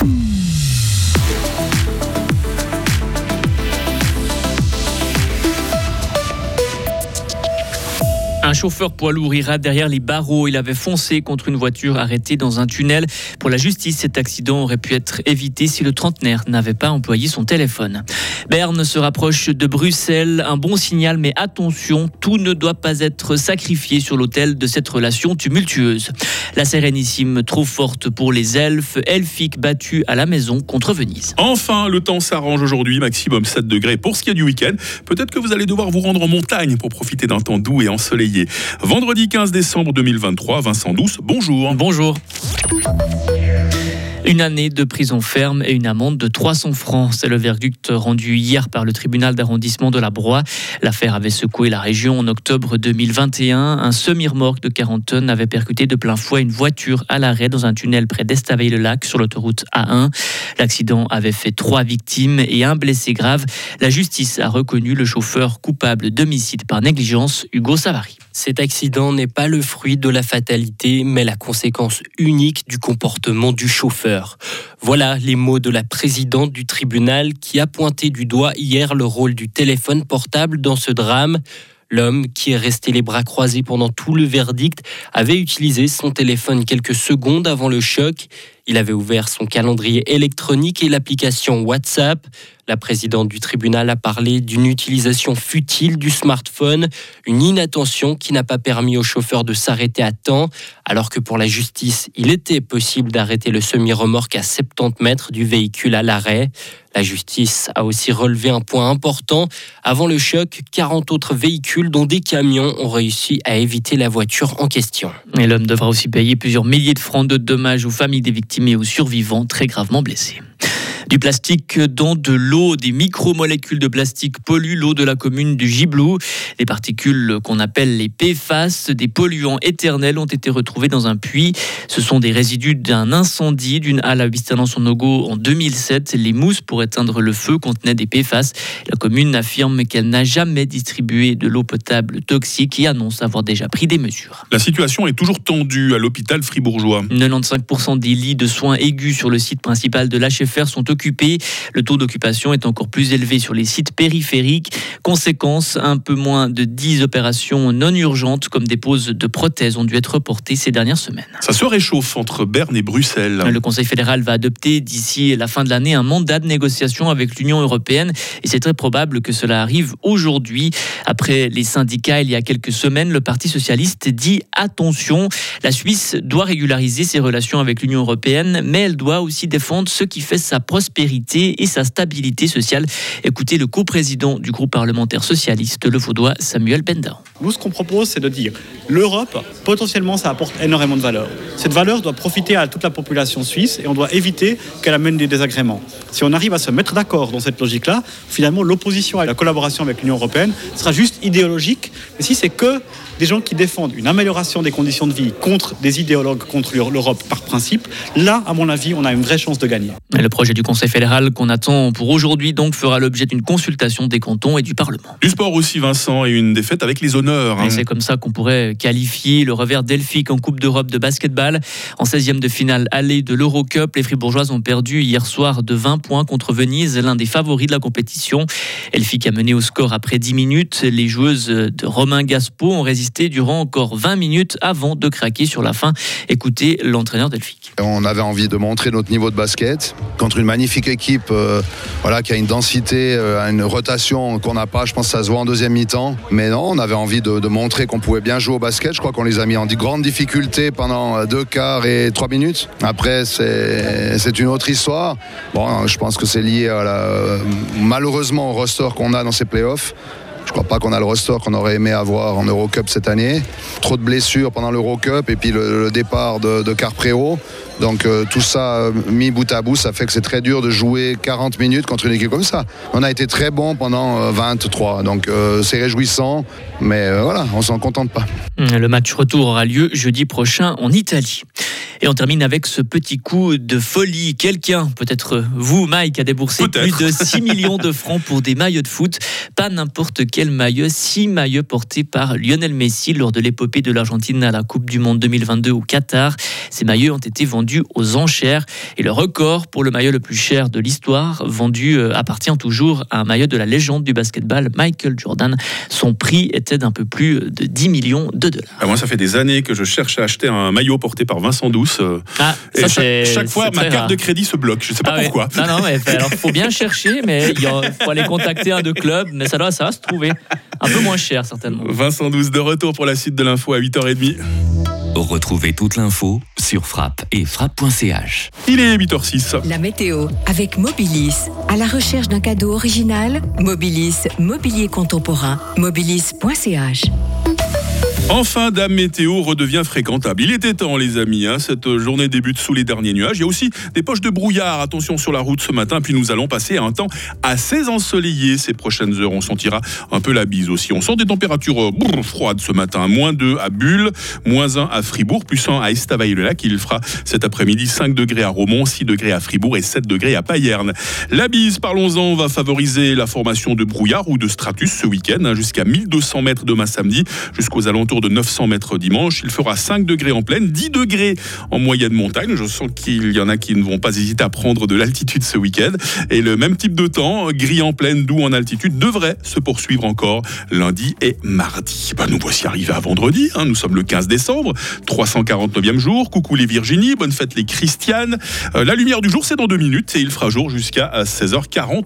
Mm. Un chauffeur poids lourd ira derrière les barreaux. Il avait foncé contre une voiture arrêtée dans un tunnel. Pour la justice, cet accident aurait pu être évité si le trentenaire n'avait pas employé son téléphone. Berne se rapproche de Bruxelles. Un bon signal, mais attention, tout ne doit pas être sacrifié sur l'autel de cette relation tumultueuse. La Sérénissime trop forte pour les elfes. Elfique battu à la maison contre Venise. Enfin, le temps s'arrange aujourd'hui, maximum 7 degrés pour ce qui est du week-end. Peut-être que vous allez devoir vous rendre en montagne pour profiter d'un temps doux et ensoleillé. Vendredi 15 décembre 2023, Vincent Douce, bonjour. Bonjour. Une année de prison ferme et une amende de 300 francs. C'est le verdict rendu hier par le tribunal d'arrondissement de la Broye. L'affaire avait secoué la région en octobre 2021. Un semi-remorque de 40 tonnes avait percuté de plein fouet une voiture à l'arrêt dans un tunnel près d'Estaveil-le-Lac sur l'autoroute A1. L'accident avait fait trois victimes et un blessé grave. La justice a reconnu le chauffeur coupable d'homicide par négligence, Hugo Savary. Cet accident n'est pas le fruit de la fatalité, mais la conséquence unique du comportement du chauffeur. Voilà les mots de la présidente du tribunal qui a pointé du doigt hier le rôle du téléphone portable dans ce drame. L'homme, qui est resté les bras croisés pendant tout le verdict, avait utilisé son téléphone quelques secondes avant le choc. Il avait ouvert son calendrier électronique et l'application WhatsApp. La présidente du tribunal a parlé d'une utilisation futile du smartphone, une inattention qui n'a pas permis au chauffeur de s'arrêter à temps, alors que pour la justice, il était possible d'arrêter le semi-remorque à 70 mètres du véhicule à l'arrêt. La justice a aussi relevé un point important. Avant le choc, 40 autres véhicules, dont des camions, ont réussi à éviter la voiture en question. Et l'homme devra aussi payer plusieurs milliers de francs de dommages aux familles des victimes mais aux survivants très gravement blessés. Du plastique dans de l'eau, des micromolécules de plastique polluent l'eau de la commune du Giblou. Les particules qu'on appelle les PFAS, des polluants éternels, ont été retrouvés dans un puits. Ce sont des résidus d'un incendie d'une halle à Wisternan-son-Nogo en 2007. Les mousses pour éteindre le feu contenaient des PFAS. La commune affirme qu'elle n'a jamais distribué de l'eau potable toxique et annonce avoir déjà pris des mesures. La situation est toujours tendue à l'hôpital fribourgeois. 95% des lits de soins aigus sur le site principal de l'HFR sont occupés le taux d'occupation est encore plus élevé sur les sites périphériques. Conséquence, un peu moins de 10 opérations non urgentes comme des poses de prothèses ont dû être reportées ces dernières semaines. Ça se réchauffe entre Berne et Bruxelles. Le Conseil fédéral va adopter d'ici la fin de l'année un mandat de négociation avec l'Union européenne et c'est très probable que cela arrive aujourd'hui. Après les syndicats, il y a quelques semaines, le Parti socialiste dit attention, la Suisse doit régulariser ses relations avec l'Union européenne, mais elle doit aussi défendre ce qui fait sa prospérité prospérité et sa stabilité sociale. Écoutez le coprésident du groupe parlementaire socialiste, le vaudois Samuel Benda. Nous, ce qu'on propose, c'est de dire l'Europe, potentiellement, ça apporte énormément de valeur. Cette valeur doit profiter à toute la population suisse et on doit éviter qu'elle amène des désagréments. Si on arrive à se mettre d'accord dans cette logique-là, finalement, l'opposition à la collaboration avec l'Union européenne sera juste idéologique. Mais si c'est que des gens qui défendent une amélioration des conditions de vie contre des idéologues contre l'Europe par principe, là, à mon avis, on a une vraie chance de gagner. Le projet du Conseil fédéral qu'on attend pour aujourd'hui donc fera l'objet d'une consultation des cantons et du Parlement. Du sport aussi, Vincent, et une défaite avec les honneurs. Hein. C'est comme ça qu'on pourrait qualifier le revers delphique en Coupe d'Europe de basketball. En 16e de finale allée de l'Eurocup, les Fribourgeoises ont perdu hier soir de 20 points contre Venise, l'un des favoris de la compétition. Elfique a mené au score après 10 minutes. Les joueuses de Romain Gaspo ont résisté durant encore 20 minutes avant de craquer sur la fin. Écoutez l'entraîneur Delphique. On avait envie de montrer notre niveau de basket contre une magnifique équipe euh, voilà, qui a une densité, euh, une rotation qu'on n'a pas. Je pense que ça se voit en deuxième mi-temps. Mais non, on avait envie de, montrer qu'on pouvait bien jouer au basket. Je crois qu'on les a mis en grande difficulté pendant euh, deux quarts et trois minutes. Après, c'est une autre histoire. Je pense que c'est lié à malheureusement au roster qu'on a dans ces playoffs. Je crois pas qu'on a le roster qu'on aurait aimé avoir en Eurocup cette année. Trop de blessures pendant l'Eurocup et puis le, départ de, de. Donc euh, tout ça euh, mis bout à bout, ça fait que c'est très dur de jouer 40 minutes contre une équipe comme ça. On a été très bon pendant 23, euh, donc c'est réjouissant, mais voilà, on s'en contente pas. Le match retour aura lieu jeudi prochain en Italie. Et on termine avec ce petit coup de folie. Quelqu'un, peut-être vous, Mike, a déboursé plus de 6 millions de francs pour des maillots de foot. Pas n'importe quel maillot, 6 maillots portés par Lionel Messi lors de l'épopée de l'Argentine à la Coupe du Monde 2022 au Qatar. Ces maillots ont été vendus aux enchères. Et le record pour le maillot le plus cher de l'histoire, vendu euh, appartient toujours à un maillot de la légende du basketball, Michael Jordan. Son prix était d'un peu plus de 10 millions de dollars. Ah, moi, ça fait des années que je cherche à acheter un maillot porté par Vincent Douce. euh, Ah, et ça, chaque, fois, ma carte rare. de crédit se bloque. Je sais pas Ah ouais. pourquoi. Non, non, mais alors faut bien chercher, mais il faut aller contacter un de clubs, mais ça doit, ça va se trouver. Un peu moins cher, certainement. Vincent Douce de retour pour la suite de l'info à 8h30. Retrouvez toute l'info sur frappe et frappe.ch. Il est 8h06. La météo avec Mobilis. À la recherche d'un cadeau original, Mobilis, mobilier contemporain. Mobilis.ch. Enfin, Dame Météo redevient fréquentable. Il était temps, les amis. hein. Cette journée débute sous les derniers nuages. Il y a aussi des poches de brouillard. Attention sur la route ce matin. Puis nous allons passer à un temps assez ensoleillé ces prochaines heures. On sentira un peu la bise aussi. On sent des températures euh, froides ce matin. Moins 2 à Bulle, moins 1 à Fribourg, plus 1 à Estavayer-le-Lac. Il fera cet après-midi 5 degrés à Romont, 6 degrés à Fribourg et 7 degrés à Payerne. La bise, parlons-en, va favoriser la formation de brouillard ou de stratus ce week-end, hein, jusqu'à 1200 mètres demain samedi, jusqu'aux alentours de 900 mètres dimanche. Il fera 5 degrés en plaine, 10 degrés en moyenne montagne. Je sens qu'il y en a qui ne vont pas hésiter à prendre de l'altitude ce week-end. Et le même type de temps, gris en plaine, doux en altitude, devrait se poursuivre encore lundi et mardi. Bah, nous voici arrivés à vendredi. hein. Nous sommes le 15 décembre, 349e jour. Coucou les Virginie, bonne fête les Christianes. Euh, la lumière du jour, c'est dans deux minutes et il fera jour jusqu'à 16h40